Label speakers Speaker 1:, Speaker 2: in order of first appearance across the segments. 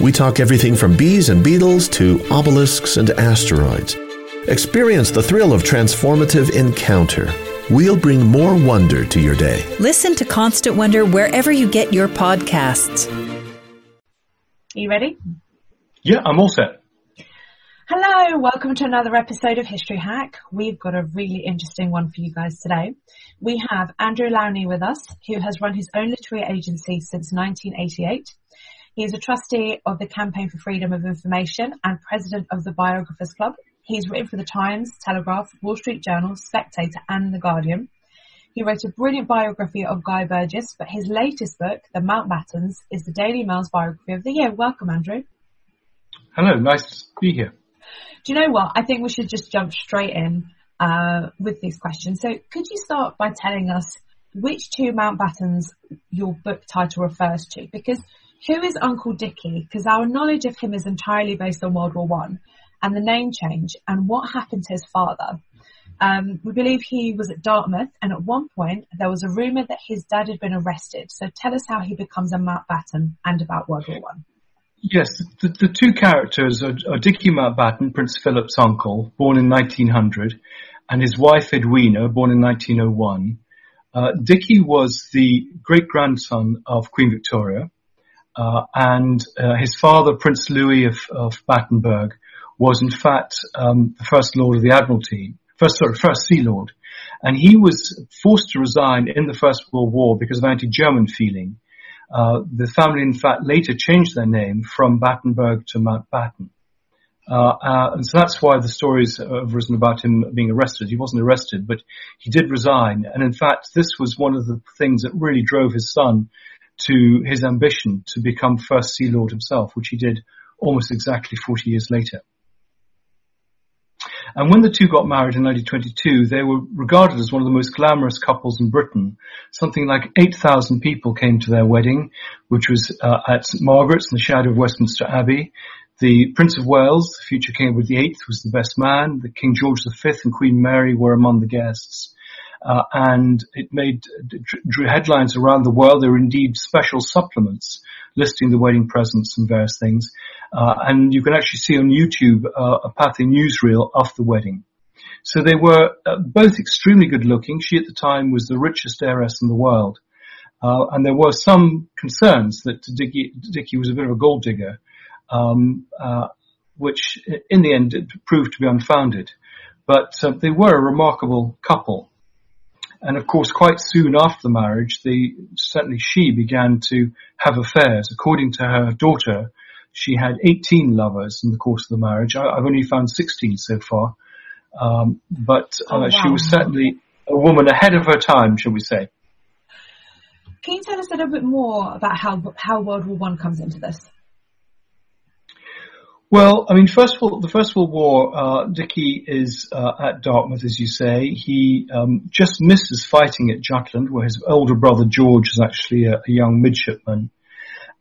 Speaker 1: we talk everything from bees and beetles to obelisks and asteroids. Experience the thrill of transformative encounter. We'll bring more wonder to your day.
Speaker 2: Listen to Constant Wonder wherever you get your podcasts.
Speaker 3: Are you ready?
Speaker 4: Yeah, I'm all set.
Speaker 3: Hello, welcome to another episode of History Hack. We've got a really interesting one for you guys today. We have Andrew Lownie with us, who has run his own literary agency since 1988. He is a trustee of the Campaign for Freedom of Information and president of the Biographers Club. He's written for the Times, Telegraph, Wall Street Journal, Spectator and The Guardian. He wrote a brilliant biography of Guy Burgess, but his latest book, The Mountbattens, is the Daily Mail's biography of the year. Welcome, Andrew.
Speaker 4: Hello, nice to be here.
Speaker 3: Do you know what? I think we should just jump straight in uh, with these questions. So, could you start by telling us which two Mountbattens your book title refers to? Because who is Uncle Dickie? Because our knowledge of him is entirely based on World War One and the name change and what happened to his father. Um, we believe he was at Dartmouth, and at one point there was a rumor that his dad had been arrested. So tell us how he becomes a Mountbatten and about World War One.
Speaker 4: Yes, the, the two characters are, are Dickie Mountbatten, Prince Philip's uncle, born in 1900, and his wife Edwina, born in 1901. Uh, Dickie was the great grandson of Queen Victoria, uh, and uh, his father, Prince Louis of, of Battenberg, was in fact um, the first Lord of the Admiralty, first sorry, first Sea Lord, and he was forced to resign in the First World War because of anti-German feeling. Uh, the family, in fact, later changed their name from Battenberg to Mountbatten. Uh, uh, and so that's why the stories have risen about him being arrested. He wasn't arrested, but he did resign. And in fact, this was one of the things that really drove his son to his ambition to become first Sea Lord himself, which he did almost exactly 40 years later. And when the two got married in 1922, they were regarded as one of the most glamorous couples in Britain. Something like 8,000 people came to their wedding, which was uh, at St Margaret's in the shadow of Westminster Abbey. The Prince of Wales, the future King Edward VIII, was the best man. The King George V and Queen Mary were among the guests. Uh, and it made drew headlines around the world. There were indeed special supplements listing the wedding presents and various things. Uh, and you can actually see on YouTube uh, a Pathé newsreel of the wedding. So they were uh, both extremely good looking. She at the time was the richest heiress in the world. Uh, and there were some concerns that Dickie, was a bit of a gold digger, um, uh, which in the end proved to be unfounded. But they were a remarkable couple. And of course, quite soon after the marriage, the, certainly she began to have affairs. According to her daughter, she had 18 lovers in the course of the marriage. I, have only found 16 so far. Um, but uh, oh, wow. she was certainly a woman ahead of her time, shall we say.
Speaker 3: Can you tell us a little bit more about how, how World War One comes into this?
Speaker 4: Well, I mean, first of all, the First World War, uh, Dickie is uh, at Dartmouth, as you say. He um, just misses fighting at Jutland, where his older brother George is actually a, a young midshipman.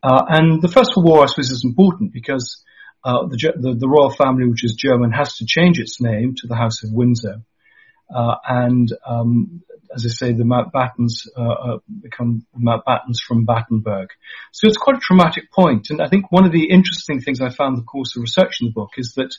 Speaker 4: Uh, and the First World War, I suppose, is important because uh, the, the, the, royal family, which is German, has to change its name to the House of Windsor. Uh, and um, as I say, the Mountbattens uh, uh, become Mountbattens from Battenberg. So it's quite a traumatic point. And I think one of the interesting things I found in the course of research in the book is that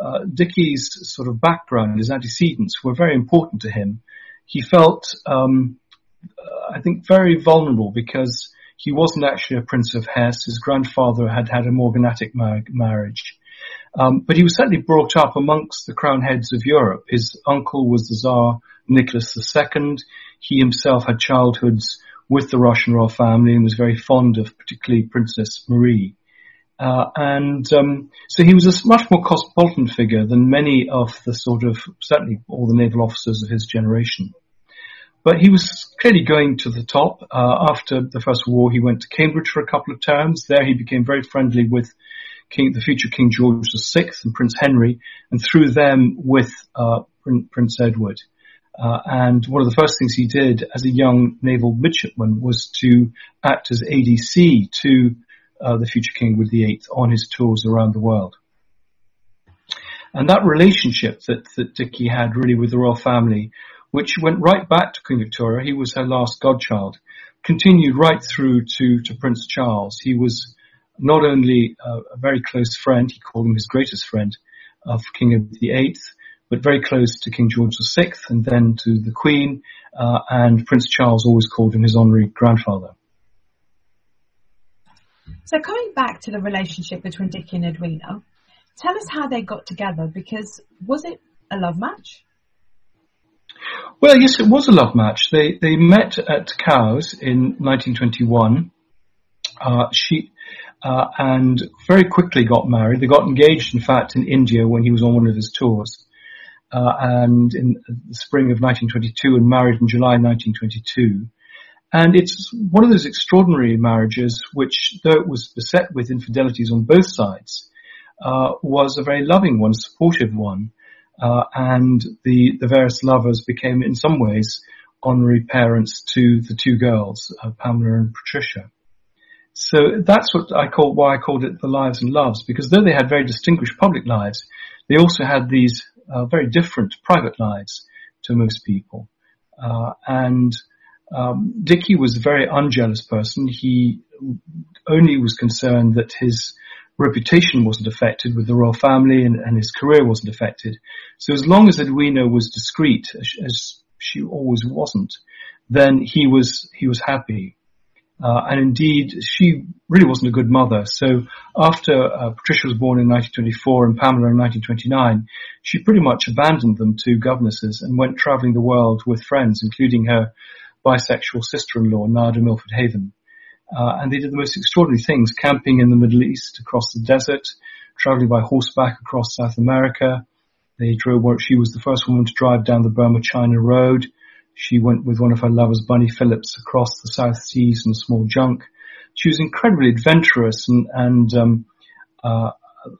Speaker 4: uh, Dickie's sort of background, his antecedents, were very important to him. He felt, um, uh, I think, very vulnerable because he wasn't actually a Prince of Hesse. His grandfather had had a morganatic mar- marriage. Um, but he was certainly brought up amongst the crown heads of Europe. His uncle was the Tsar Nicholas II. He himself had childhoods with the Russian royal family and was very fond of particularly Princess Marie. Uh, and um, so he was a much more cosmopolitan figure than many of the sort of, certainly all the naval officers of his generation. But he was clearly going to the top. Uh, after the First War, he went to Cambridge for a couple of terms. There he became very friendly with King, the future King George VI and Prince Henry, and through them with uh, Prince Edward. Uh, and one of the first things he did as a young naval midshipman was to act as ADC to uh, the future King Edward VIII on his tours around the world. And that relationship that, that Dicky had really with the royal family, which went right back to Queen Victoria, he was her last godchild, continued right through to, to Prince Charles. He was not only a, a very close friend, he called him his greatest friend, of King Edward VIII, but very close to King George VI and then to the Queen, uh, and Prince Charles always called him his honorary grandfather.
Speaker 3: So coming back to the relationship between Dicky and Edwina, tell us how they got together because was it a love match?
Speaker 4: Well, yes, it was a love match. They they met at Cowes in 1921. Uh, she uh, and very quickly got married. They got engaged, in fact, in India when he was on one of his tours, uh, and in the spring of 1922, and married in July 1922. And it's one of those extraordinary marriages which, though it was beset with infidelities on both sides, uh, was a very loving one, supportive one. Uh, and the, the various lovers became in some ways honorary parents to the two girls, uh, Pamela and Patricia. So that's what I call, why I called it the lives and loves, because though they had very distinguished public lives, they also had these uh, very different private lives to most people. Uh, and um, Dicky was a very unjealous person. He only was concerned that his reputation wasn't affected with the royal family and, and his career wasn't affected. So as long as Edwina was discreet, as, as she always wasn't, then he was he was happy. Uh, and indeed, she really wasn't a good mother. So after uh, Patricia was born in 1924 and Pamela in 1929, she pretty much abandoned them to governesses and went traveling the world with friends, including her bisexual sister-in-law, Nada Milford Haven. Uh, and they did the most extraordinary things, camping in the Middle East, across the desert, traveling by horseback across South America. They drove, she was the first woman to drive down the Burma-China road. She went with one of her lovers, Bunny Phillips, across the South Seas in a small junk. She was incredibly adventurous and, and um, uh,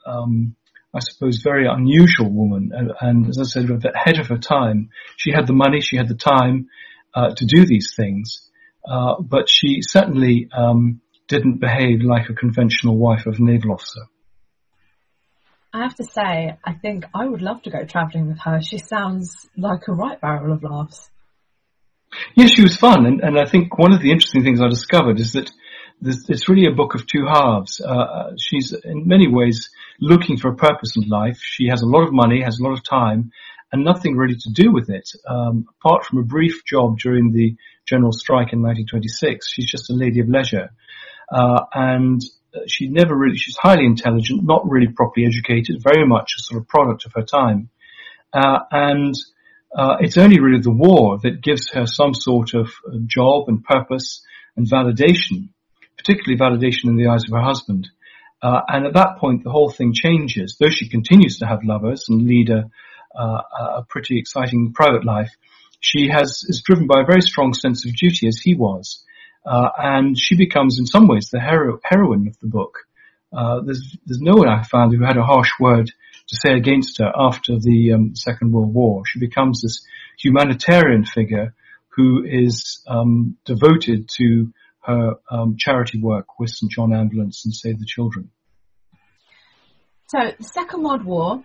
Speaker 4: um, I suppose, very unusual woman. And, and, as I said, ahead of her time. She had the money, she had the time uh, to do these things, uh, but she certainly um, didn't behave like a conventional wife of a naval officer.
Speaker 3: I have to say, I think I would love to go travelling with her. She sounds like a right barrel of laughs.
Speaker 4: Yes, she was fun, and, and I think one of the interesting things I discovered is that it's really a book of two halves. Uh, uh, she's in many ways looking for a purpose in life. She has a lot of money, has a lot of time, and nothing really to do with it, um, apart from a brief job during the general strike in 1926. She's just a lady of leisure, uh, and she never really. She's highly intelligent, not really properly educated, very much a sort of product of her time, uh, and uh, it's only really the war that gives her some sort of job and purpose and validation, particularly validation in the eyes of her husband. Uh, and at that point, the whole thing changes. Though she continues to have lovers and lead a, uh, a pretty exciting private life, she has is driven by a very strong sense of duty, as he was, uh, and she becomes, in some ways, the hero- heroine of the book. Uh, there's, there's no one I found who had a harsh word to say against her after the um, Second World War. She becomes this humanitarian figure who is um, devoted to her um, charity work with St John Ambulance and Save the Children.
Speaker 3: So, the Second World War,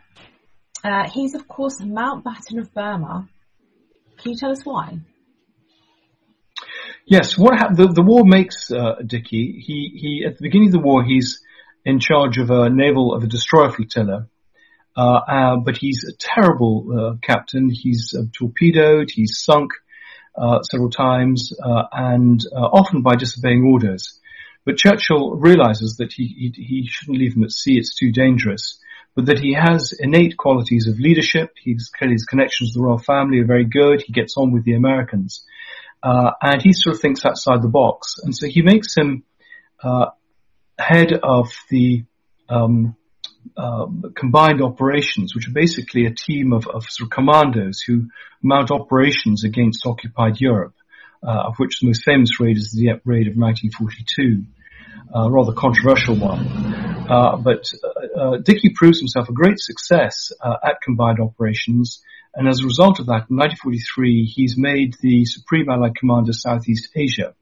Speaker 3: uh, he's of course Mountbatten of Burma. Can you tell us why?
Speaker 4: Yes, what ha- the, the war makes uh. He he at the beginning of the war he's in charge of a naval of a destroyer flotilla, uh, uh, but he's a terrible uh, captain. He's uh, torpedoed, he's sunk uh, several times, uh, and often by disobeying orders. But Churchill realizes that he, he, he shouldn't leave him at sea; it's too dangerous. but that he has innate qualities of leadership. He's his connections to the royal family are very good. He gets on with the Americans, uh, and he sort of thinks outside the box. And so he makes him uh, head of the um, uh, combined operations, which are basically a team of, of sort of commandos who mount operations against occupied Europe, uh, of which the most famous raid is the raid of 1942 a rather controversial one. Uh, but uh, uh, Dickey proves himself a great success uh, at combined operations, and as a result of that, in 1943, he's made the Supreme Allied Commander Southeast Asia,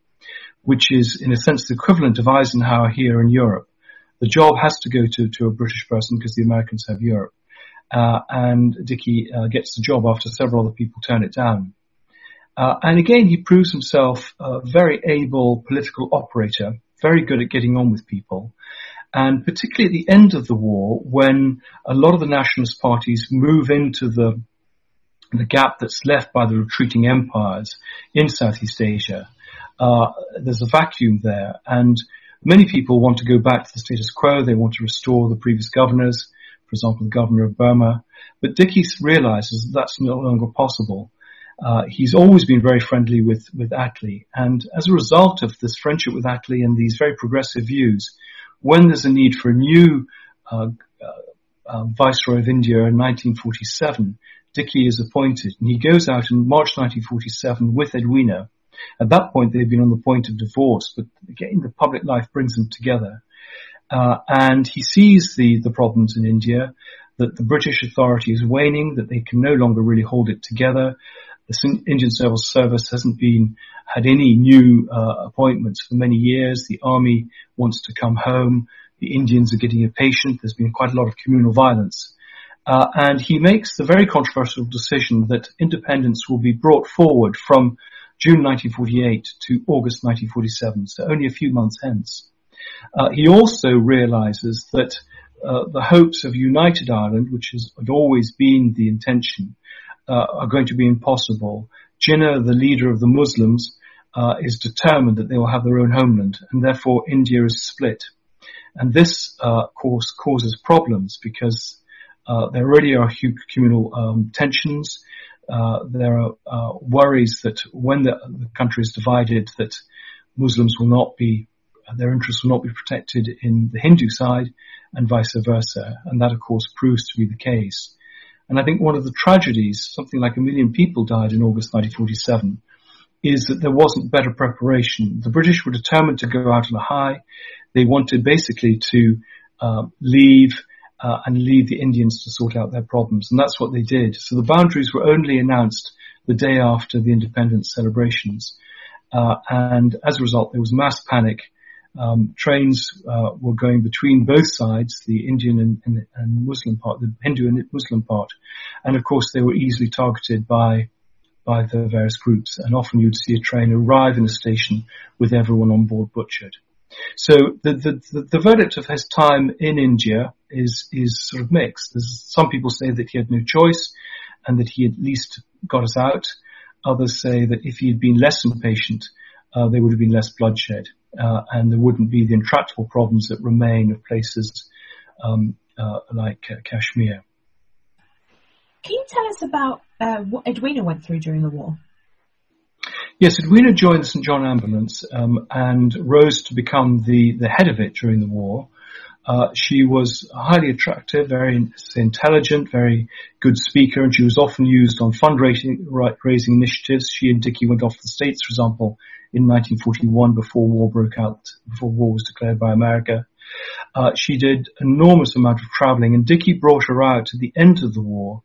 Speaker 4: which is in a sense the equivalent of Eisenhower here in Europe. The job has to go to, to a British person because the Americans have Europe. Uh, and Dickey uh, gets the job after several other people turn it down. Uh, and again, he proves himself a very able political operator very good at getting on with people. And particularly at the end of the war, when a lot of the nationalist parties move into the the gap that's left by the retreating empires in Southeast Asia, there's a vacuum there, and many people want to go back to the status quo. They want to restore the previous governors, for example, the governor of Burma. But Dickey realizes that that's no longer possible. Uh, he's always been very friendly with, with Attlee. And as a result of this friendship with Attlee and these very progressive views, when there's a need for a new uh, uh, uh Viceroy of India in 1947, Dickey is appointed. And he goes out in March 1947 with Edwina. At that point, they've been on the point of divorce, but again, the public life brings them together. Uh, and he sees the, the problems in India, that the British authority is waning, that they can no longer really hold it together, the Indian Civil Service hasn't been had any new uh, appointments for many years. The army wants to come home. The Indians are getting impatient. There's been quite a lot of communal violence. Uh, and he makes the very controversial decision that independence will be brought forward from June 1948 to August 1947, so only a few months hence. Uh, he also realizes that uh, the hopes of united Ireland, which has always been the intention, uh, are going to be impossible. Jinnah, the leader of the Muslims, uh, is determined that they will have their own homeland, and therefore India is split. And this, uh, of course, causes problems because uh, there already are huge communal um, tensions. Uh, there are uh, worries that when the, the, country is divided, that Muslims will not be, their interests will not be protected in the Hindu side, and vice versa. And that, of course, proves to be the case. And I think one of the tragedies, something like a million people died in August 1947, is that there wasn't better preparation. The British were determined to go out on a high. They wanted basically to uh, leave uh, and leave the Indians to sort out their problems, and that's what they did. So the boundaries were only announced the day after the independence celebrations, uh, and as a result, there was mass panic um, trains uh, were going between both sides, the Indian and, and, and, Muslim part, the Hindu and Muslim part, and of course they were easily targeted by by the various groups. And often you'd see a train arrive in a station with everyone on board butchered. So the, the, the, the verdict of his time in India is is sort of mixed. There's, some people say that he had no choice, and that he at least got us out. Others say that if he had been less impatient, uh, there would have been less bloodshed uh, and there wouldn't be the intractable problems that remain of places um, uh, like uh, Kashmir.
Speaker 3: Can you tell us about uh, what Edwina went through during the war?
Speaker 4: Yes, Edwina joined the St John Ambulance um, and rose to become the, the head of it during the war. Uh, she was highly attractive, very intelligent, very good speaker, and she was often used on fundraising raising initiatives. She and Dickey went off to the States, for example, in 1941 before war broke out, before war was declared by America. Uh, she did enormous amount of traveling and Dickey brought her out at the end of the war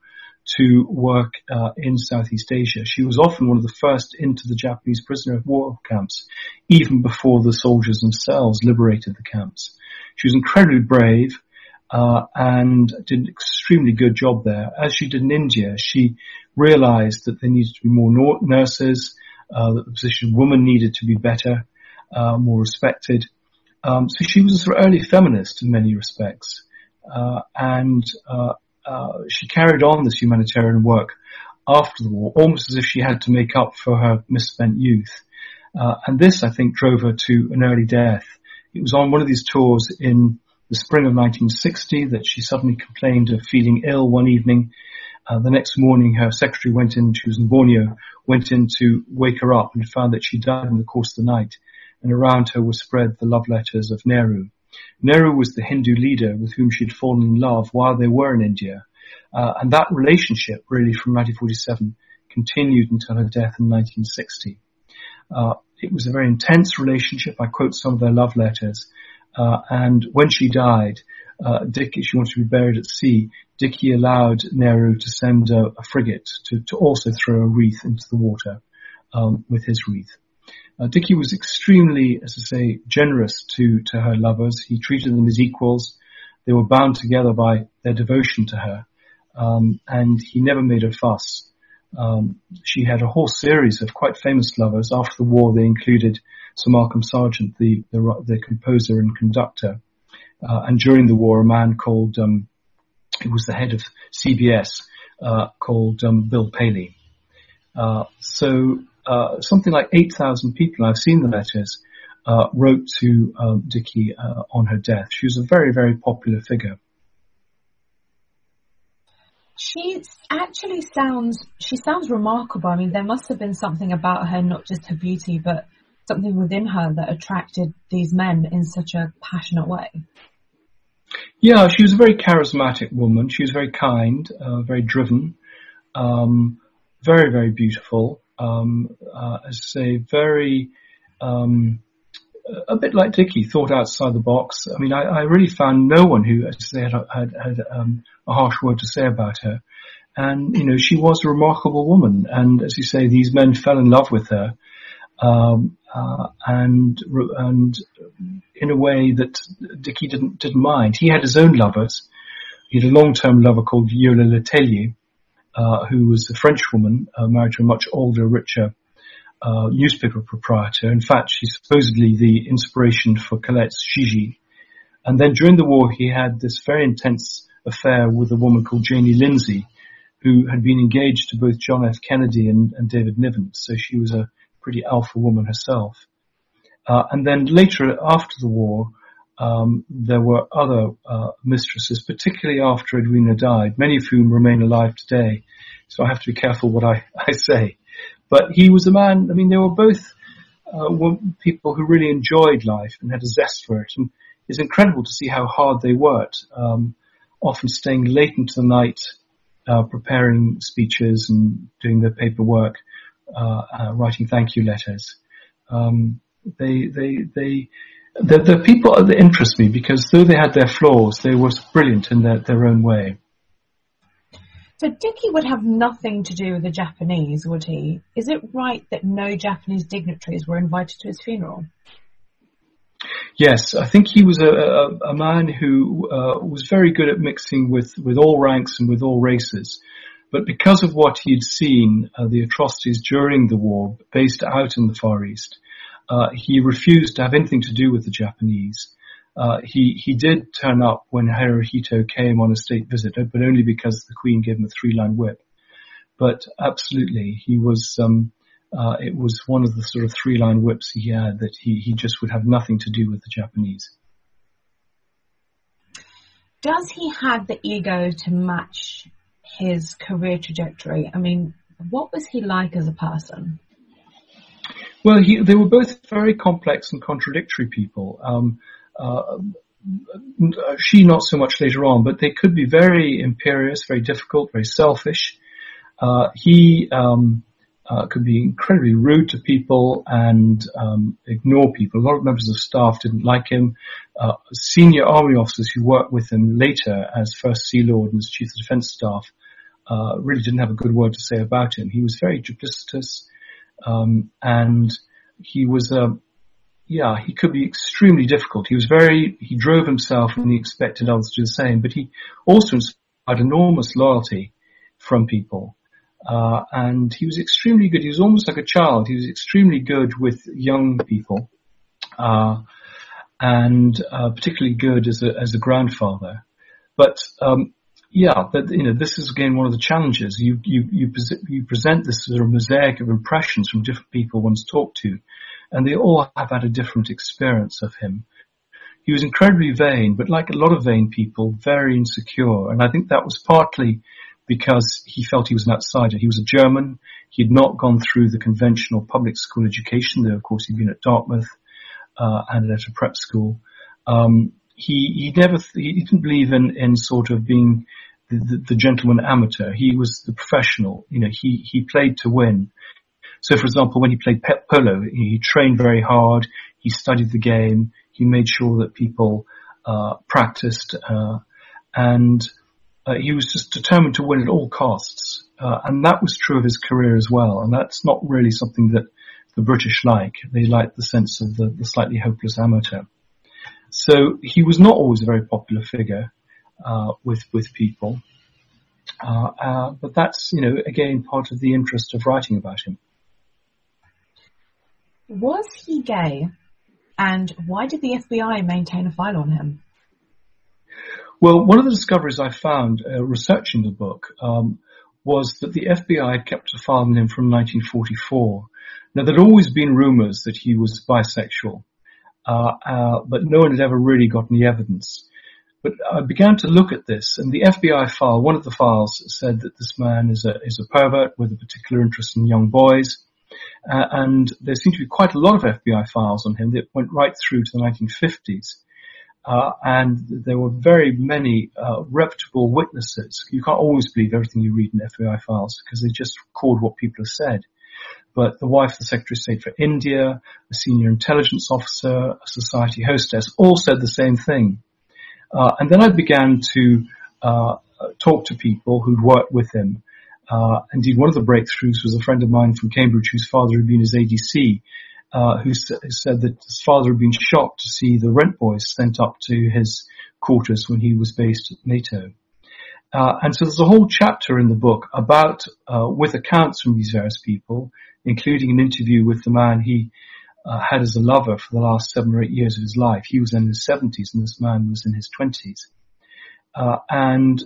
Speaker 4: to work uh, in Southeast Asia. She was often one of the first into the Japanese prisoner of war camps, even before the soldiers themselves liberated the camps. She was incredibly brave uh, and did an extremely good job there. As she did in India, she realized that there needed to be more nurses, uh, that the position of woman needed to be better, uh, more respected. Um, so she was a sort of early feminist in many respects, uh, and uh, uh, she carried on this humanitarian work after the war, almost as if she had to make up for her misspent youth. Uh, and this, I think, drove her to an early death. It was on one of these tours in the spring of 1960 that she suddenly complained of feeling ill one evening. Uh, the next morning, her secretary went in, she was in Borneo, went in to wake her up and found that she died in the course of the night. And around her were spread the love letters of Nehru. Nehru was the Hindu leader with whom she had fallen in love while they were in India. Uh, and that relationship really from 1947 continued until her death in 1960. Uh, it was a very intense relationship. I quote some of their love letters. Uh, and when she died, uh, she wanted to be buried at sea. Dickey allowed Nehru to send a, a frigate to, to, also throw a wreath into the water um, with his wreath. Uh, Dickey was extremely, as I say, generous to to her lovers. He treated them as equals. They were bound together by their devotion to her, um, and he never made a fuss. Um, she had a whole series of quite famous lovers. After the war, they included Sir Malcolm Sargent, the the, the composer and conductor, uh, and during the war, a man called um, who was the head of CBS uh, called um, Bill Paley. Uh, so uh, something like 8,000 people, I've seen the letters, uh, wrote to um, Dickey uh, on her death. She was a very, very popular figure.
Speaker 3: She actually sounds, she sounds remarkable. I mean, there must have been something about her, not just her beauty, but something within her that attracted these men in such a passionate way.
Speaker 4: Yeah, she was a very charismatic woman. She was very kind, uh, very driven, um, very, very beautiful um, uh, as I say, very, um, a bit like Dickey, thought outside the box. I mean, I, I really found no one who, as had, had, had um, a harsh word to say about her. And, you know, she was a remarkable woman. And as you say, these men fell in love with her. Um, uh, and and in a way that Dickey didn't didn't mind. He had his own lovers. He had a long-term lover called Yola Letellier, uh, who was a French woman uh, married to a much older, richer uh, newspaper proprietor. In fact, she's supposedly the inspiration for Colette's Gigi. And then during the war, he had this very intense affair with a woman called Janie Lindsay, who had been engaged to both John F. Kennedy and, and David Niven. So she was a pretty alpha woman herself. Uh, and then later, after the war, um, there were other uh, mistresses, particularly after Edwina died, many of whom remain alive today. So I have to be careful what I, I say. But he was a man, I mean, they were both uh, people who really enjoyed life and had a zest for it. And it's incredible to see how hard they worked, um, often staying late into the night, uh, preparing speeches and doing their paperwork, uh, uh, writing thank you letters. Um, they, they, they, the, the people that interest me because though they had their flaws, they were brilliant in their, their own way.
Speaker 3: So Dickey would have nothing to do with the Japanese, would he? Is it right that no Japanese dignitaries were invited to his funeral?
Speaker 4: Yes, I think he was a, a, a man who uh, was very good at mixing with, with all ranks and with all races. But because of what he'd seen, uh, the atrocities during the war based out in the Far East, uh, he refused to have anything to do with the Japanese. Uh, he he did turn up when Hirohito came on a state visit, but only because the Queen gave him a three-line whip. But absolutely, he was. Um, uh, it was one of the sort of three-line whips he had that he he just would have nothing to do with the Japanese.
Speaker 3: Does he have the ego to match his career trajectory? I mean, what was he like as a person?
Speaker 4: Well, he, they were both very complex and contradictory people. Um, she not so much later on, but they could be very imperious, very difficult, very selfish. Uh, he um, uh, could be incredibly rude to people and um, ignore people. A lot of members of staff didn't like him. Uh, senior army officers who worked with him later as first Sea Lord and as chief of defense staff uh, really didn't have a good word to say about him. He was very duplicitous. Um, and he was, uh, yeah, he could be extremely difficult. He was very, he drove himself and he expected others to do the same, but he also inspired enormous loyalty from people. Uh, and he was extremely good. He was almost like a child. He was extremely good with young people, uh, and uh, particularly good as a as a grandfather. But um, yeah, but you know, this is again one of the challenges. You you you, you present this sort of mosaic of impressions from different people one's talked to, and they all have had a different experience of him. he was incredibly vain, but like a lot of vain people, very insecure. And I think that was partly because he felt he was an outsider. He was a German. He had not gone through the conventional public school education, though of course he'd been at Dartmouth uh, and at a prep school. Um, he he never he didn't believe in in sort of being the, the, the, gentleman amateur. He was the professional. You know, he he played to win. So, for example, when he played pet polo, he trained very hard. He studied the game. He made sure that people uh, practiced, uh, and uh, he was just determined to win at all costs. Uh, and that was true of his career as well. And that's not really something that the British like. They like the sense of the, the slightly hopeless amateur. So he was not always a very popular figure uh, with with people, uh, uh, but that's you know again part of the interest of writing about him.
Speaker 3: Was he gay, and why did the FBI maintain a file on him?
Speaker 4: Well, one of the discoveries I found uh, researching the book um, was that the FBI kept a file on him from 1944. Now, there'd always been rumours that he was bisexual, uh, uh, but no one had ever really got any evidence. But I began to look at this, and the FBI file, one of the files, said that this man is a is a pervert with a particular interest in young boys, uh, and there seemed to be quite a lot of FBI files on him that went right through to the 1950s. Uh, and there were very many uh, reputable witnesses. You can't always believe everything you read in FBI files because they just record what people have said but the wife of the Secretary of State for India, a senior intelligence officer, a society hostess, all said the same thing. Uh, and then I began to uh, talk to people who'd worked with him. Uh, indeed, one of the breakthroughs was a friend of mine from Cambridge whose father had been his ADC, uh, who, s- who said that his father had been shocked to see the rent boys sent up to his quarters when he was based at NATO. Uh, and so there's a whole chapter in the book about, uh, with accounts from these various people, including an interview with the man he uh, had as a lover for the last seven or eight years of his life. He was in his 70s and this man was in his 20s. Uh, and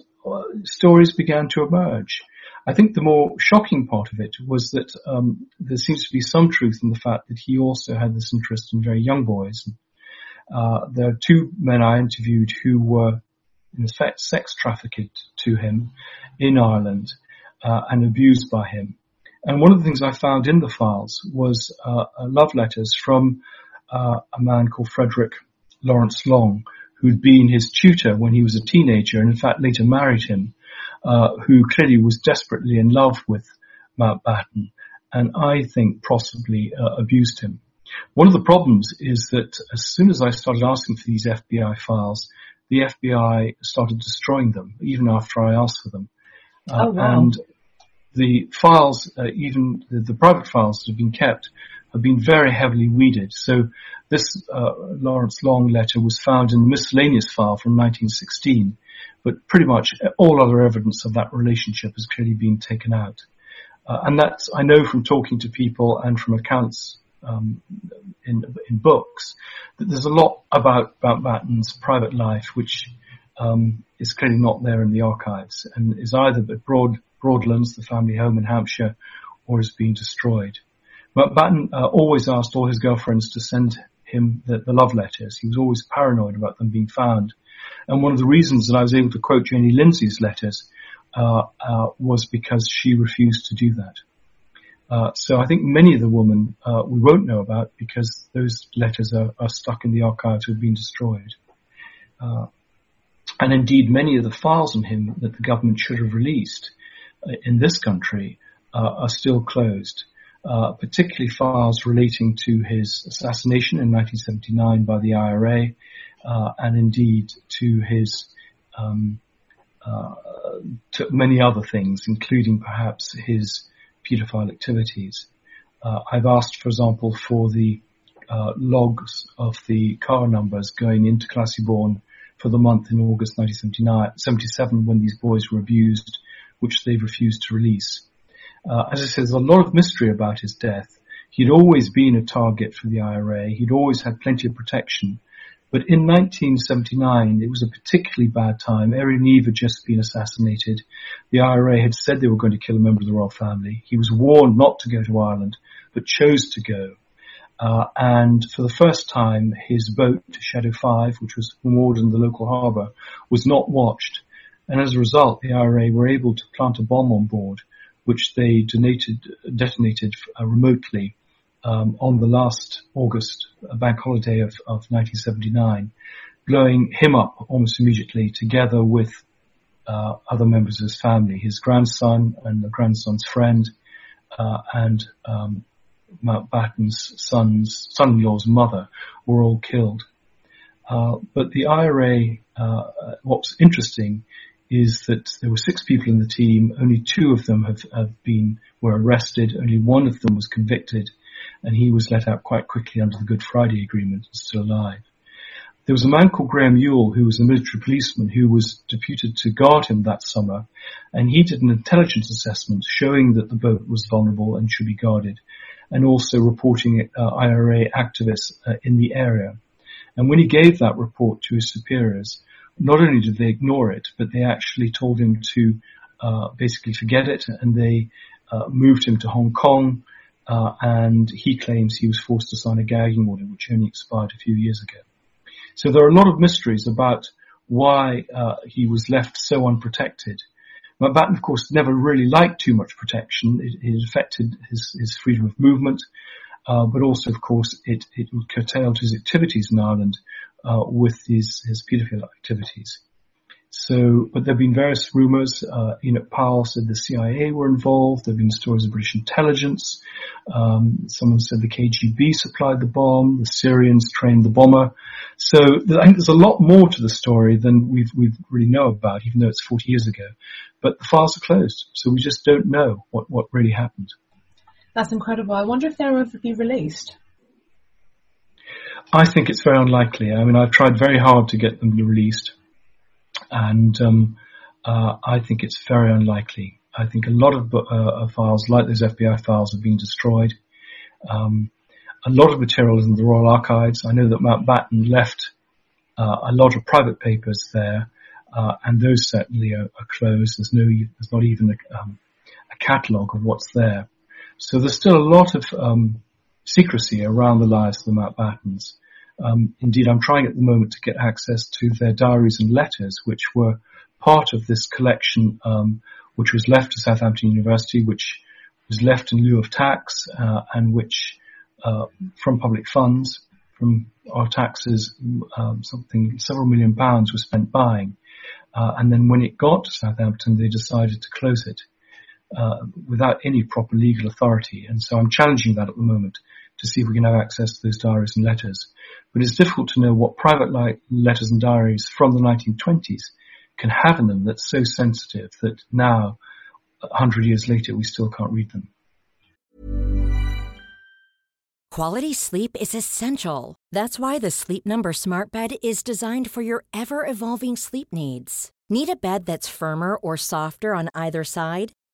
Speaker 4: stories began to emerge. I think the more shocking part of it was that um, there seems to be some truth in the fact that he also had this interest in very young boys. Uh, there are two men I interviewed who were in effect sex trafficked to him in Ireland uh, and abused by him. And one of the things I found in the files was uh, love letters from uh, a man called Frederick Lawrence Long, who'd been his tutor when he was a teenager and in fact later married him, uh, who clearly was desperately in love with Mountbatten and I think possibly uh, abused him. One of the problems is that as soon as I started asking for these FBI files, the FBI started destroying them, even after I asked for them.
Speaker 3: Uh, oh, wow.
Speaker 4: And the files, uh, even the, the, private files that have been kept, have been very heavily weeded. So this uh, Lawrence Long letter was found in the miscellaneous file from 1916, but pretty much all other evidence of that relationship has clearly been taken out. Uh, and that's, I know from talking to people and from accounts um, in, in books that there's a lot about, Batten's private life which um, is clearly not there in the archives and is either at broad Broadlands, the family home in Hampshire, or is being destroyed. But Batten uh, always asked all his girlfriends to send him the, the, love letters. He was always paranoid about them being found. And one of the reasons that I was able to quote Janie Lindsay's letters uh, uh, was because she refused to do that. Uh, so I think many of the women uh, we won't know about because those letters are, are stuck in the archives or have been destroyed. Uh, and indeed, many of the files on him that the government should have released in this country uh, are still closed, uh, particularly files relating to his assassination in 1979 by the IRA, uh, and indeed to his um, uh, to many other things, including perhaps his paedophile activities. Uh, I've asked, for example, for the uh, logs of the car numbers going into Classiebawn for the month in August 1977 when these boys were abused which they've refused to release. Uh, as I said, there's a lot of mystery about his death. He'd always been a target for the IRA. He'd always had plenty of protection. But in 1979, it was a particularly bad time. Airey Neave had just been assassinated. The IRA had said they were going to kill a member of the royal family. He was warned not to go to Ireland, but chose to go. Uh, and for the first time, his boat, Shadow 5, which was moored in the local harbour, was not watched. And as a result, the IRA were able to plant a bomb on board, which they donated, detonated uh, remotely um, on the last August bank holiday of, of 1979, blowing him up almost immediately together with uh, other members of his family, his grandson and the grandson's friend, uh, and um, Mountbatten's son's son-in-law's mother were all killed. Uh, but the IRA, uh, what's interesting is that there were six people in the team. Only two of them have, have been were arrested. Only one of them was convicted, and he was let out quite quickly under the Good Friday Agreement and still alive. There was a man called Graham Ewell who was a military policeman who was deputed to guard him that summer, and he did an intelligence assessment showing that the boat was vulnerable and should be guarded, and also reporting uh, IRA activists uh, in the area. And when he gave that report to his superiors, not only did they ignore it, but they actually told him to uh, basically forget it, and they uh, moved him to Hong Kong. Uh, and he claims he was forced to sign a gagging order, which only expired a few years ago. So there are a lot of mysteries about why uh, he was left so unprotected. Mountbatten, of course, never really liked too much protection. It, it affected his, his, freedom of movement, uh, but also, of course, it, it curtailed his activities in Ireland, uh, with his, his pedophile activities. So, but there have been various rumors. Uh, Enoch Powell said the CIA were involved. There have been stories of British intelligence. Um, someone said the KGB supplied the bomb. The Syrians trained the bomber. So I think there's a lot more to the story than we've we really know about, even though it's 40 years ago. But the files are closed, so we just don't know what what really happened.
Speaker 3: That's incredible. I wonder if they'll ever be released.
Speaker 4: I think it's very unlikely. I mean, I've tried very hard to get them released, and um, uh, I think it's very unlikely. I think a lot of uh, files, like those FBI files, have been destroyed. Um, a lot of material is in the Royal Archives. I know that Mountbatten left uh, a lot of private papers there, uh, and those certainly are, are, closed. There's no, there's not even a, um, a catalogue of what's there. So there's still a lot of um, secrecy around the lives of the Mountbattens. Um, indeed, I'm trying at the moment to get access to their diaries and letters, which were part of this collection, um, which was left to Southampton University, which was left in lieu of tax, uh, and which, uh, from public funds, from our taxes, um, something several million pounds was spent buying. Uh, and then when it got to Southampton, they decided to close it uh, without any proper legal authority. And so I'm challenging that at the moment to see if we can have access to those diaries and letters. But it's difficult to know what private letters and diaries from the 1920s can have in them that's so sensitive that now, a hundred years later, we still can't read them.
Speaker 5: Quality sleep is essential. That's why the Sleep Number Smart Bed is designed for your ever evolving sleep needs. Need a bed that's firmer or softer on either side?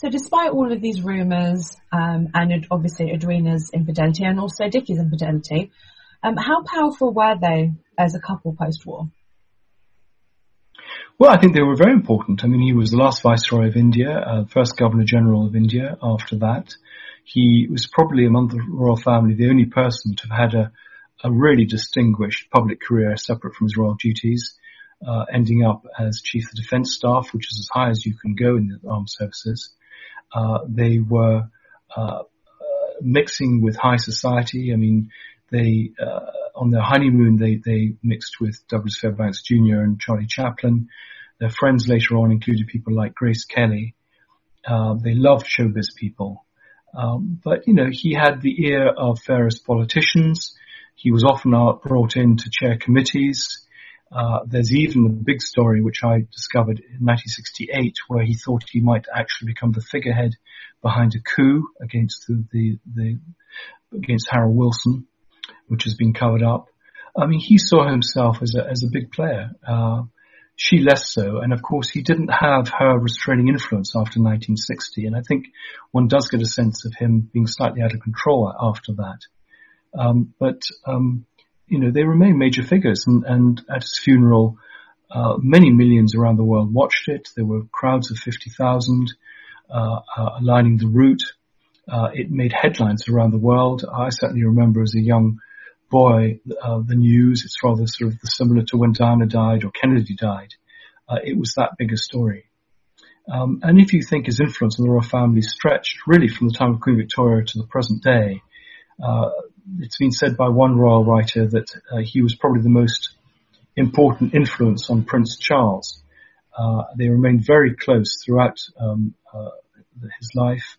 Speaker 3: So, despite all of these rumours um, and obviously Edwina's infidelity and also Dickie's infidelity, um, how powerful were they as a couple post war?
Speaker 4: Well, I think they were very important. I mean, he was the last Viceroy of India, uh, first Governor General of India after that. He was probably among the royal family the only person to have had a, a really distinguished public career separate from his royal duties, uh, ending up as Chief of Defence Staff, which is as high as you can go in the armed services. Uh, they were uh, mixing with high society. I mean, they uh, on their honeymoon they they mixed with Douglas Fairbanks Jr. and Charlie Chaplin. Their friends later on included people like Grace Kelly. They loved showbiz people, um, but you know he had the ear of various politicians. He was often brought in to chair committees. Uh, there's even a big story which I discovered in 1968 where he thought he might actually become the figurehead behind a coup against the, the, the against Harold Wilson, which has been covered up. I mean, he saw himself as a, as a big player. Uh, she less so, and of course he didn't have her restraining influence after 1960, and I think one does get a sense of him being slightly out of control after that. Um, but um, you know, they remain major figures. And, and at his funeral, uh, many millions around the world watched it. There were crowds of 50,000 uh, uh, lining the route. Uh, it made headlines around the world. I certainly remember as a young boy uh, the news. It's rather sort of similar to when Diana died or Kennedy died. Uh, it was that big a story. Um, and if you think his influence on the royal family stretched really from the time of Queen Victoria to the present day, uh, it's been said by one royal writer that uh, he was probably the most important influence on Prince Charles. Uh, they remained very close throughout um, uh, his life.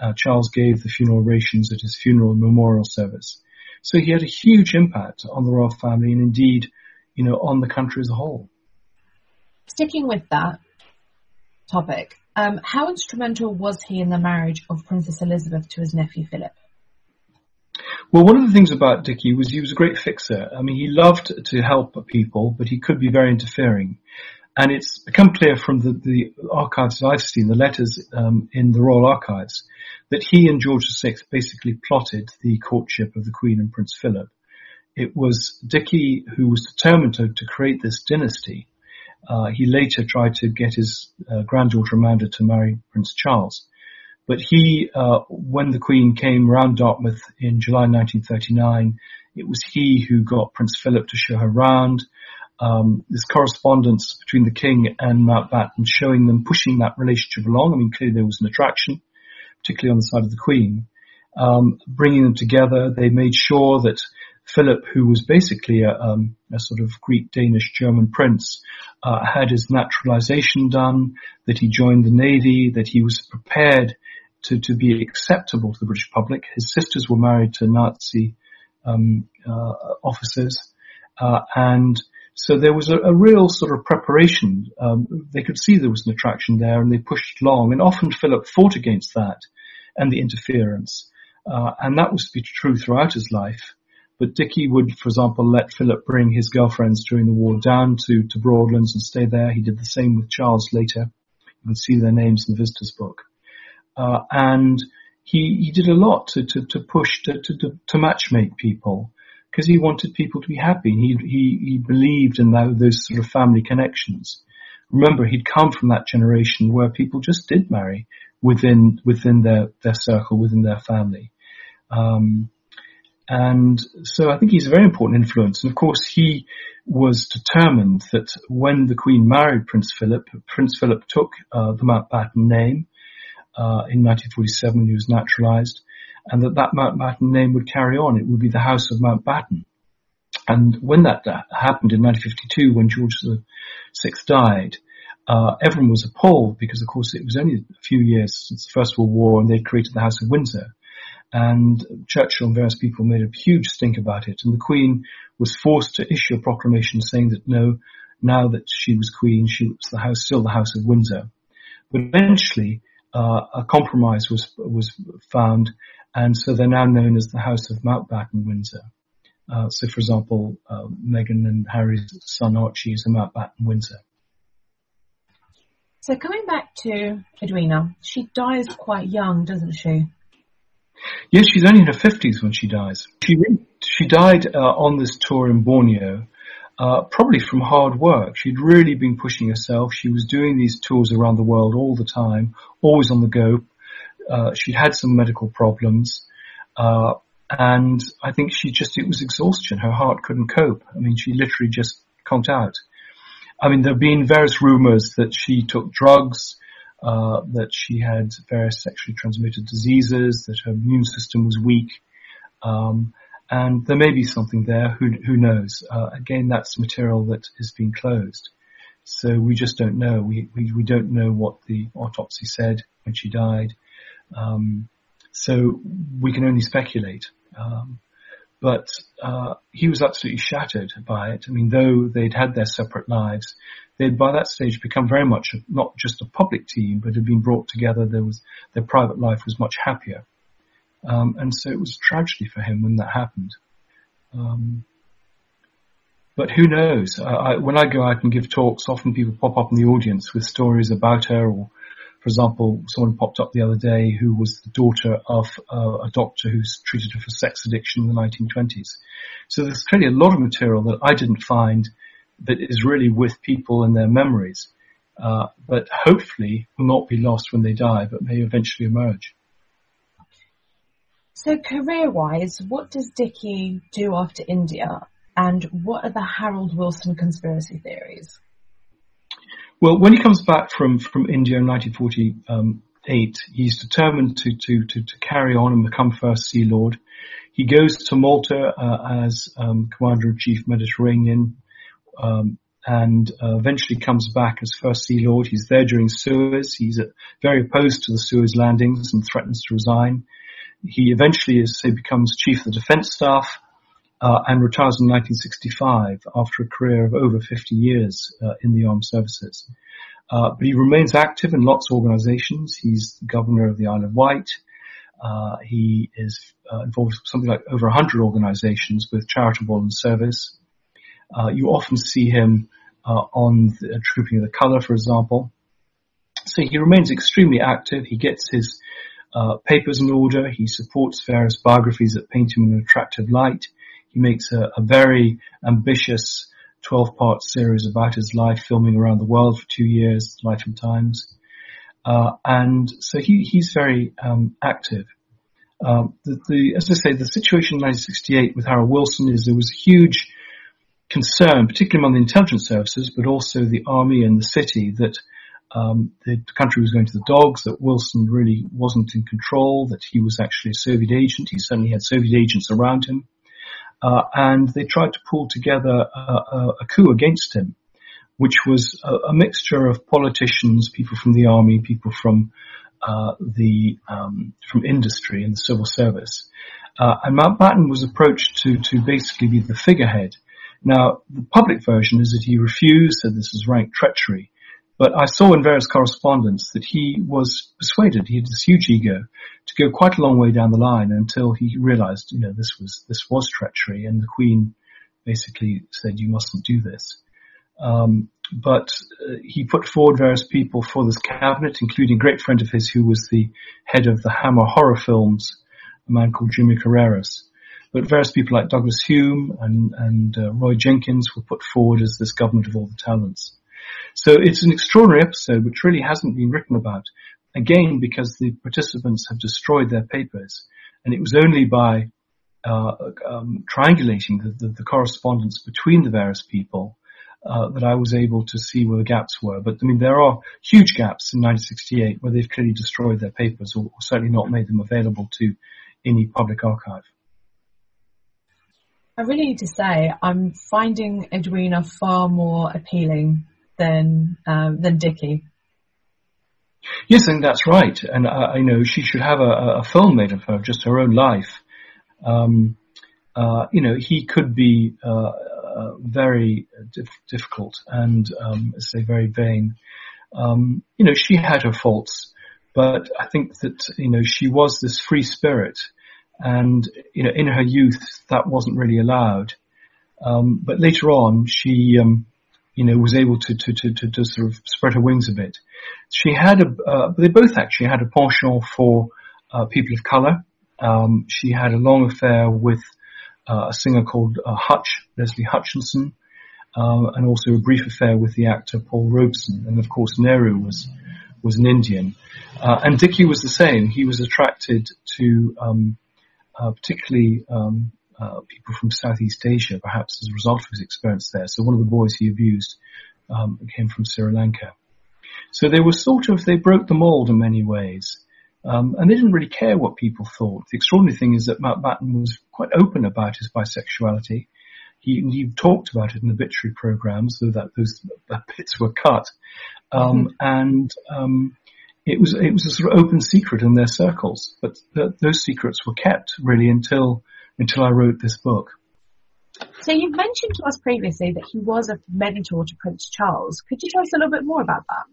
Speaker 4: Uh, Charles gave the funeral orations at his funeral memorial service. So he had a huge impact on the royal family and indeed, you know, on the country as a whole.
Speaker 3: Sticking with that topic, um, how instrumental was he in the marriage of Princess Elizabeth to his nephew Philip?
Speaker 4: Well, one of the things about Dickie was he was a great fixer. I mean, he loved to help people, but he could be very interfering. And it's become clear from the, the archives that I've seen, the letters um, in the Royal Archives, that he and George VI basically plotted the courtship of the Queen and Prince Philip. It was Dickie who was determined to, to create this dynasty. Uh, he later tried to get his uh, granddaughter Amanda to marry Prince Charles. But he, uh, when the Queen came round Dartmouth in July 1939, it was he who got Prince Philip to show her round. Um, this correspondence between the King and Mountbatten showing them pushing that relationship along. I mean, clearly there was an attraction, particularly on the side of the Queen. Um, bringing them together, they made sure that Philip, who was basically a, um, a sort of Greek, Danish, German prince, uh, had his naturalization done, that he joined the navy, that he was prepared to, to be acceptable to the British public. His sisters were married to Nazi um, uh, officers, uh, and so there was a, a real sort of preparation. Um, they could see there was an attraction there, and they pushed along. And often Philip fought against that and the interference, uh, and that was to be true throughout his life. But Dickie would, for example, let Philip bring his girlfriends during the war down to, to Broadlands and stay there. He did the same with Charles later. You can see their names in the visitor's book uh, and he he did a lot to to, to push to to to matchmake people because he wanted people to be happy. He he he believed in that, those sort of family connections. Remember, he'd come from that generation where people just did marry within within their their circle, within their family. Um, and so I think he's a very important influence. And of course, he was determined that when the Queen married Prince Philip, Prince Philip took uh, the Mountbatten name uh, in 1947 he was naturalized, and that that Mountbatten name would carry on. It would be the House of Mountbatten. And when that happened in 1952, when George VI died, uh, everyone was appalled because, of course, it was only a few years since the First World War, and they created the House of Windsor. And Churchill and various people made a huge stink about it, and the Queen was forced to issue a proclamation saying that no, now that she was Queen, she was the house, still the House of Windsor. But eventually, uh, a compromise was was found, and so they're now known as the House of Mountbatten Windsor. Uh, so, for example, uh, Meghan and Harry's son Archie is a Mountbatten Windsor.
Speaker 3: So, coming back to Edwina, she dies quite young, doesn't she?
Speaker 4: Yes, she's only in her fifties when she dies. She she died uh, on this tour in Borneo, uh, probably from hard work. She'd really been pushing herself. She was doing these tours around the world all the time, always on the go. Uh, she'd had some medical problems. Uh, and I think she just, it was exhaustion. Her heart couldn't cope. I mean, she literally just conked out. I mean, there have been various rumors that she took drugs. uh, that she had various sexually transmitted diseases, that her immune system was weak, um, and there may be something there. Who, who knows? Uh, again, that's material that has been closed, so we just don't know. We we, we don't know what the autopsy said when she died, um, so we can only speculate. Um, but uh, he was absolutely shattered by it. I mean, though they'd had their separate lives, they'd by that stage become very much not just a public team, but had been brought together. There was their private life was much happier, um, and so it was a tragedy for him when that happened. Um, but who knows? I, when I go out and give talks, often people pop up in the audience with stories about her or for example, someone popped up the other day who was the daughter of uh, a doctor who's treated her for sex addiction in the 1920s. So there's clearly a lot of material that I didn't find that is really with people and their memories, uh, but hopefully will not be lost when they die, but may eventually emerge.
Speaker 3: So career-wise, what does Dickie do after India, and what are the Harold Wilson conspiracy theories?
Speaker 4: Well, when he comes back from, from India in 1948, he's determined to, to, to, to carry on and become First Sea Lord. He goes to Malta uh, as um, Commander-in-Chief Mediterranean um, and uh, eventually comes back as First Sea Lord. He's there during Suez. He's uh, very opposed to the Suez landings and threatens to resign. He eventually, as say, becomes Chief of the Defence Staff uh, and retires in 1965 after a career of over 50 years uh, in the armed services. Uh, but he remains active in lots of organizations. He's governor of the Isle of Wight. Uh, he is uh, involved with something like over 100 organizations with charitable and service. Uh, you often see him on the Trooping of the Colour, for example. So he remains extremely active. He gets his papers in order. He supports various biographies that paint him in an attractive light. He makes a, a very ambitious 12 part series about his life filming around the world for two years, Life and Times. Uh, and so he, he's very um, active. Um, the, the, as I say, the situation in 1968 with Harold Wilson is there was huge concern, particularly among the intelligence services, but also the army and the city, that um, the country was going to the dogs, that Wilson really wasn't in control, that he was actually a Soviet agent. He certainly had Soviet agents around him uh, and they tried to pull together a, a coup against him, which was a, a, mixture of politicians, people from the army, people from uh, the um, from industry and the civil service. Uh, and Mountbatten was approached to to basically be the figurehead. Now, the public version is that he refused, said this is rank treachery. But I saw in various correspondence that he was persuaded, he had this huge ego, to go quite a long way down the line until he realized, you know, this was, this was treachery and the Queen basically said, you mustn't do this. Um, but uh, he put forward various people for this cabinet, including a great friend of his who was the head of the Hammer horror films, a man called Jimmy Carreras. But various people like Douglas Home and, and uh, Roy Jenkins were put forward as this government of all the talents. So it's an extraordinary episode which really hasn't been written about. Again, because the participants have destroyed their papers. And it was only by uh, um, triangulating the, the, the, correspondence between the various people uh, that I was able to see where the gaps were. But I mean, there are huge gaps in 1968 where they've clearly destroyed their papers or, or certainly not made them available to any public archive.
Speaker 3: I really need to say I'm finding Edwina far more appealing than um, than Dickie.
Speaker 4: Yes, I think that's right, and I, you know she should have a, a, film made of her, just her own life. Um, uh, you know, he could be uh, uh very dif- difficult and, um, say, very vain. Um, you know, she had her faults, but I think that you know she was this free spirit, and you know, in her youth that wasn't really allowed. Um, but later on, she um, you know, was able to, to, to, to, sort of spread her wings a bit. She had a, uh, they both actually had a penchant for uh, people of color. Um, she had a long affair with uh, a singer called uh, Hutch, Leslie Hutchinson, uh, and also a brief affair with the actor Paul Robeson. And of course, Nehru was was an Indian, uh, and Dickie was the same. He was attracted to um, particularly um, uh, people from Southeast Asia, perhaps as a result of his experience there. So one of the boys he abused um, came from Sri Lanka. So they were sort of, they broke the mold in many ways. Um, and they didn't really care what people thought. The extraordinary thing is that Mountbatten was quite open about his bisexuality. He, he talked about it in the obituary programs, so that those bits were cut. Um, mm-hmm. and, um, it was, it was a sort of open secret in their circles, but th- those secrets were kept really until, until I wrote this book.
Speaker 3: So you mentioned to us previously that he was a mentor to Prince Charles. Could you tell us a little bit more about that?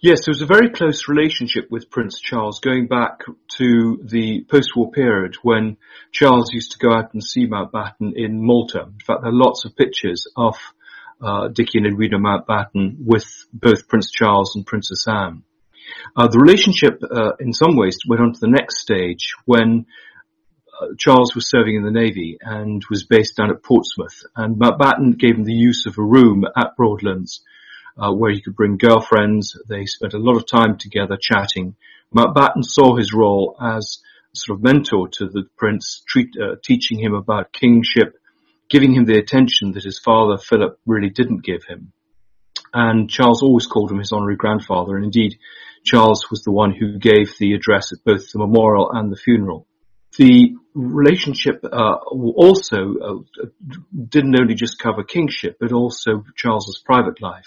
Speaker 4: Yes, there was a very close relationship with Prince Charles going back to the post-war period when Charles used to go out and see Mountbatten in Malta. In fact, there are lots of pictures of uh, Dickie and Edwina Mountbatten with both Prince Charles and Princess Anne. Uh, the relationship, uh, in some ways, went on to the next stage when Charles was serving in the Navy and was based down at Portsmouth, and Mountbatten gave him the use of a room at Broadlands uh, where he could bring girlfriends. They spent a lot of time together chatting. Mountbatten saw his role as sort of mentor to the prince, treat, uh, teaching him about kingship, giving him the attention that his father Philip really didn't give him. And Charles always called him his honorary grandfather, and indeed Charles was the one who gave the address at both the memorial and the funeral. The relationship uh, also uh, didn't only just cover kingship, but also Charles's private life.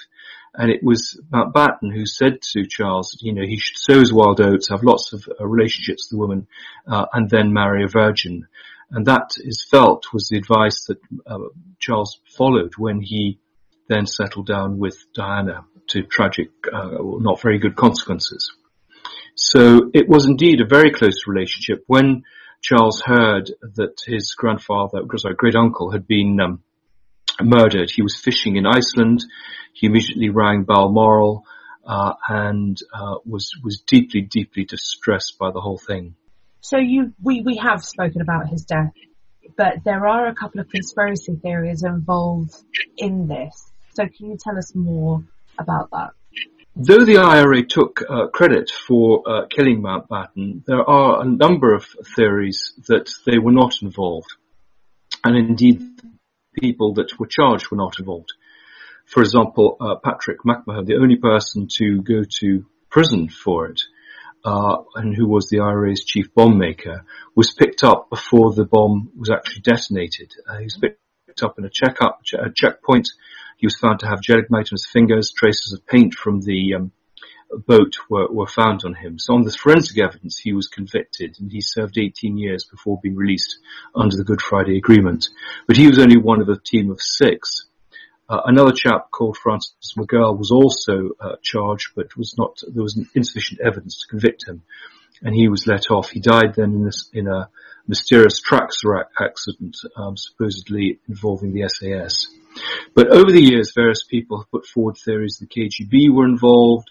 Speaker 4: And it was Mountbatten who said to Charles, you know, he should sow his wild oats, have lots of uh, relationships with the woman, uh, and then marry a virgin. And that is felt was the advice that uh, Charles followed when he then settled down with Diana to tragic, uh, not very good consequences. So it was indeed a very close relationship. When Charles heard that his grandfather, sorry, great uncle had been um, murdered. He was fishing in Iceland. He immediately rang Balmoral uh, and uh, was was deeply, deeply distressed by the whole thing.
Speaker 3: So you, we we have spoken about his death, but there are a couple of conspiracy theories involved in this. So can you tell us more about that?
Speaker 4: Though the IRA took uh, credit for uh, killing Mountbatten, there are a number of theories that they were not involved. And indeed, people that were charged were not involved. For example, uh, Patrick McMahon, the only person to go to prison for it, uh, and who was the IRA's chief bomb maker, was picked up before the bomb was actually detonated. Uh, he was picked up in a checkup, a checkpoint. He was found to have gelignite on his fingers, traces of paint from the um, boat were, were found on him. So on this forensic evidence, he was convicted and he served 18 years before being released under the Good Friday Agreement. But he was only one of a team of six. Uh, another chap called Francis McGirl was also uh, charged, but was not. There was insufficient evidence to convict him, and he was let off. He died then in, this, in a mysterious tractor accident, um, supposedly involving the SAS. But over the years, various people have put forward theories the KGB were involved,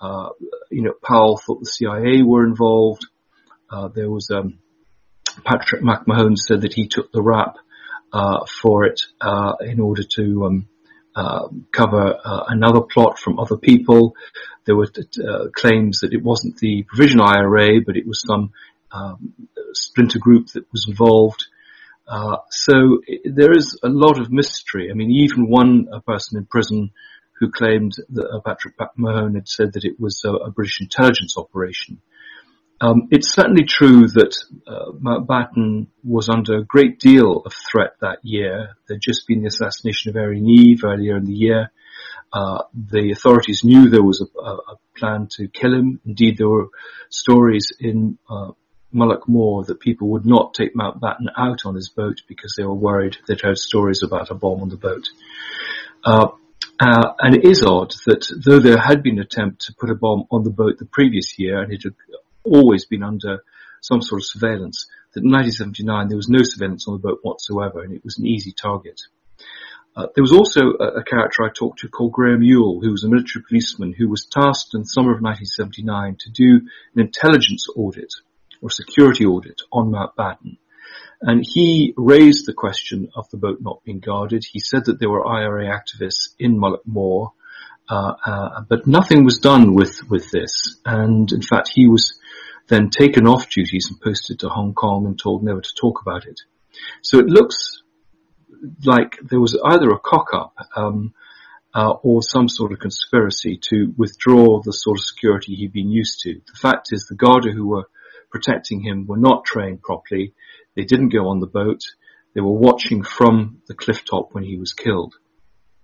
Speaker 4: uh, you know, Powell thought the CIA were involved. Uh, there was um, Patrick McMahon said that he took the rap uh, for it uh, in order to um, uh, cover uh, another plot from other people. There were claims that it wasn't the Provisional IRA, but it was some um, splinter group that was involved. So there is a lot of mystery. I mean, even one person in prison who claimed that uh, Patrick Mahone had said that it was a, a British intelligence operation. Um, it's certainly true that uh, Mountbatten was under a great deal of threat that year. There'd just been the assassination of Airey Neave earlier in the year. Uh, the authorities knew there was a, a, plan to kill him. Indeed, there were stories in uh, Moor that people would not take Mountbatten out on his boat because they were worried they'd heard stories about a bomb on the boat. Uh, uh, and it is odd that though there had been an attempt to put a bomb on the boat the previous year, and it had always been under some sort of surveillance, that in 1979 there was no surveillance on the boat whatsoever, and it was an easy target. Uh, there was also a, a, character I talked to called Graham Ewell, who was a military policeman who was tasked in the summer of 1979 to do an intelligence audit or security audit on Mountbatten. And he raised the question of the boat not being guarded. He said that there were IRA activists in Mullaghmore, uh, uh, but nothing was done with, with this. And in fact, he was then taken off duties and posted to Hong Kong and told never to talk about it. So it looks like there was either a cock up, um, uh, or some sort of conspiracy to withdraw the sort of security he'd been used to. The fact is the Garda who were protecting him were not trained properly. They didn't go on the boat. They were watching from the cliff top when he was killed.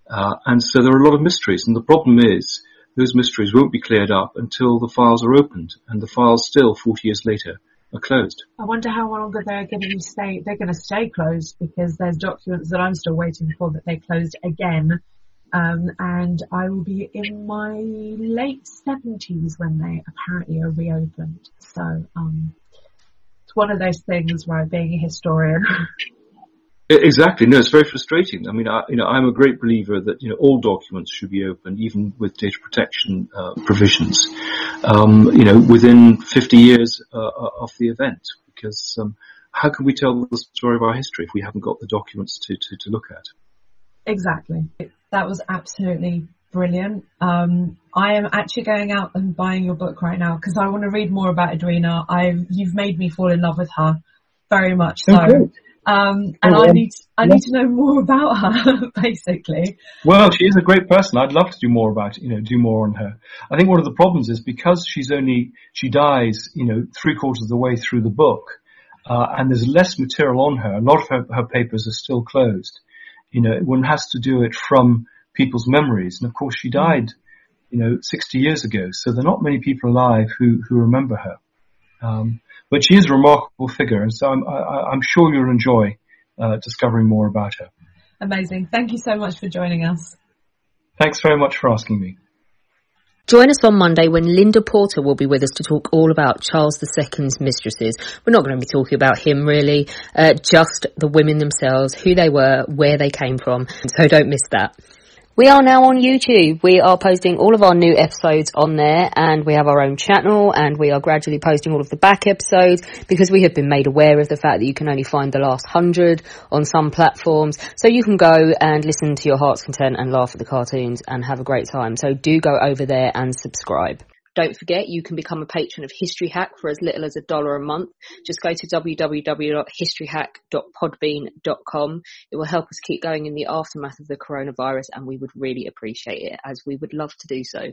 Speaker 4: Uh, and so there are a lot of mysteries. And the problem is those mysteries won't be cleared up until the files are opened. And the files still, 40 years later, are closed.
Speaker 3: I wonder how long they're going to stay. They're going to stay closed because there's documents that I'm still waiting for that they closed again. Um, and I will be in my late seventies when they apparently are reopened. So, um, it's one of those things where being a historian.
Speaker 4: Exactly. No, it's very frustrating. I mean, I, you know, I'm a great believer that you know all documents should be open, even with data protection uh, provisions. Um, you know, within 50 years uh, of the event, because um, how can we tell the story of our history if we haven't got the documents to to, to look at?
Speaker 3: Exactly. That was absolutely brilliant. Um, I am actually going out and buying your book right now because I want to read more about Edwina. I've you've made me fall in love with her very much so. Okay. Um, and oh, I need I need to know more about her, basically.
Speaker 4: Well, she is a great person. I'd love to do more about you know do more on her. I think one of the problems is because she's only she dies you know three quarters of the way through the book, uh, and there's less material on her. A lot of her, her papers are still closed. You know, one has to do it from people's memories, and of course she died, you know, 60 years ago. So there are not many people alive who who remember her. Um, but she is a remarkable figure, and so I'm, I, am sure you'll enjoy uh, discovering more about her.
Speaker 3: Amazing. Thank you so much for joining us.
Speaker 4: Thanks very much for asking me.
Speaker 6: Join us on Monday when Linda Porter will be with us to talk all about Charles II's mistresses. We're not going to be talking about him really, uh, just the women themselves, who they were, where they came from. So don't miss that. We are now on YouTube. We are posting all of our new episodes on there and we have our own channel and we are gradually posting all of the back episodes because we have been made aware of the fact that you can only find the last hundred on some platforms. So you can go and listen to your heart's content and laugh at the cartoons and have a great time. So do go over there and subscribe. Don't forget, you can become a patron of History Hack for as little as a dollar a month. Just go to www.historyhack.podbean.com. It will help us keep going in the aftermath of the coronavirus and we would really appreciate it as we would love to do so.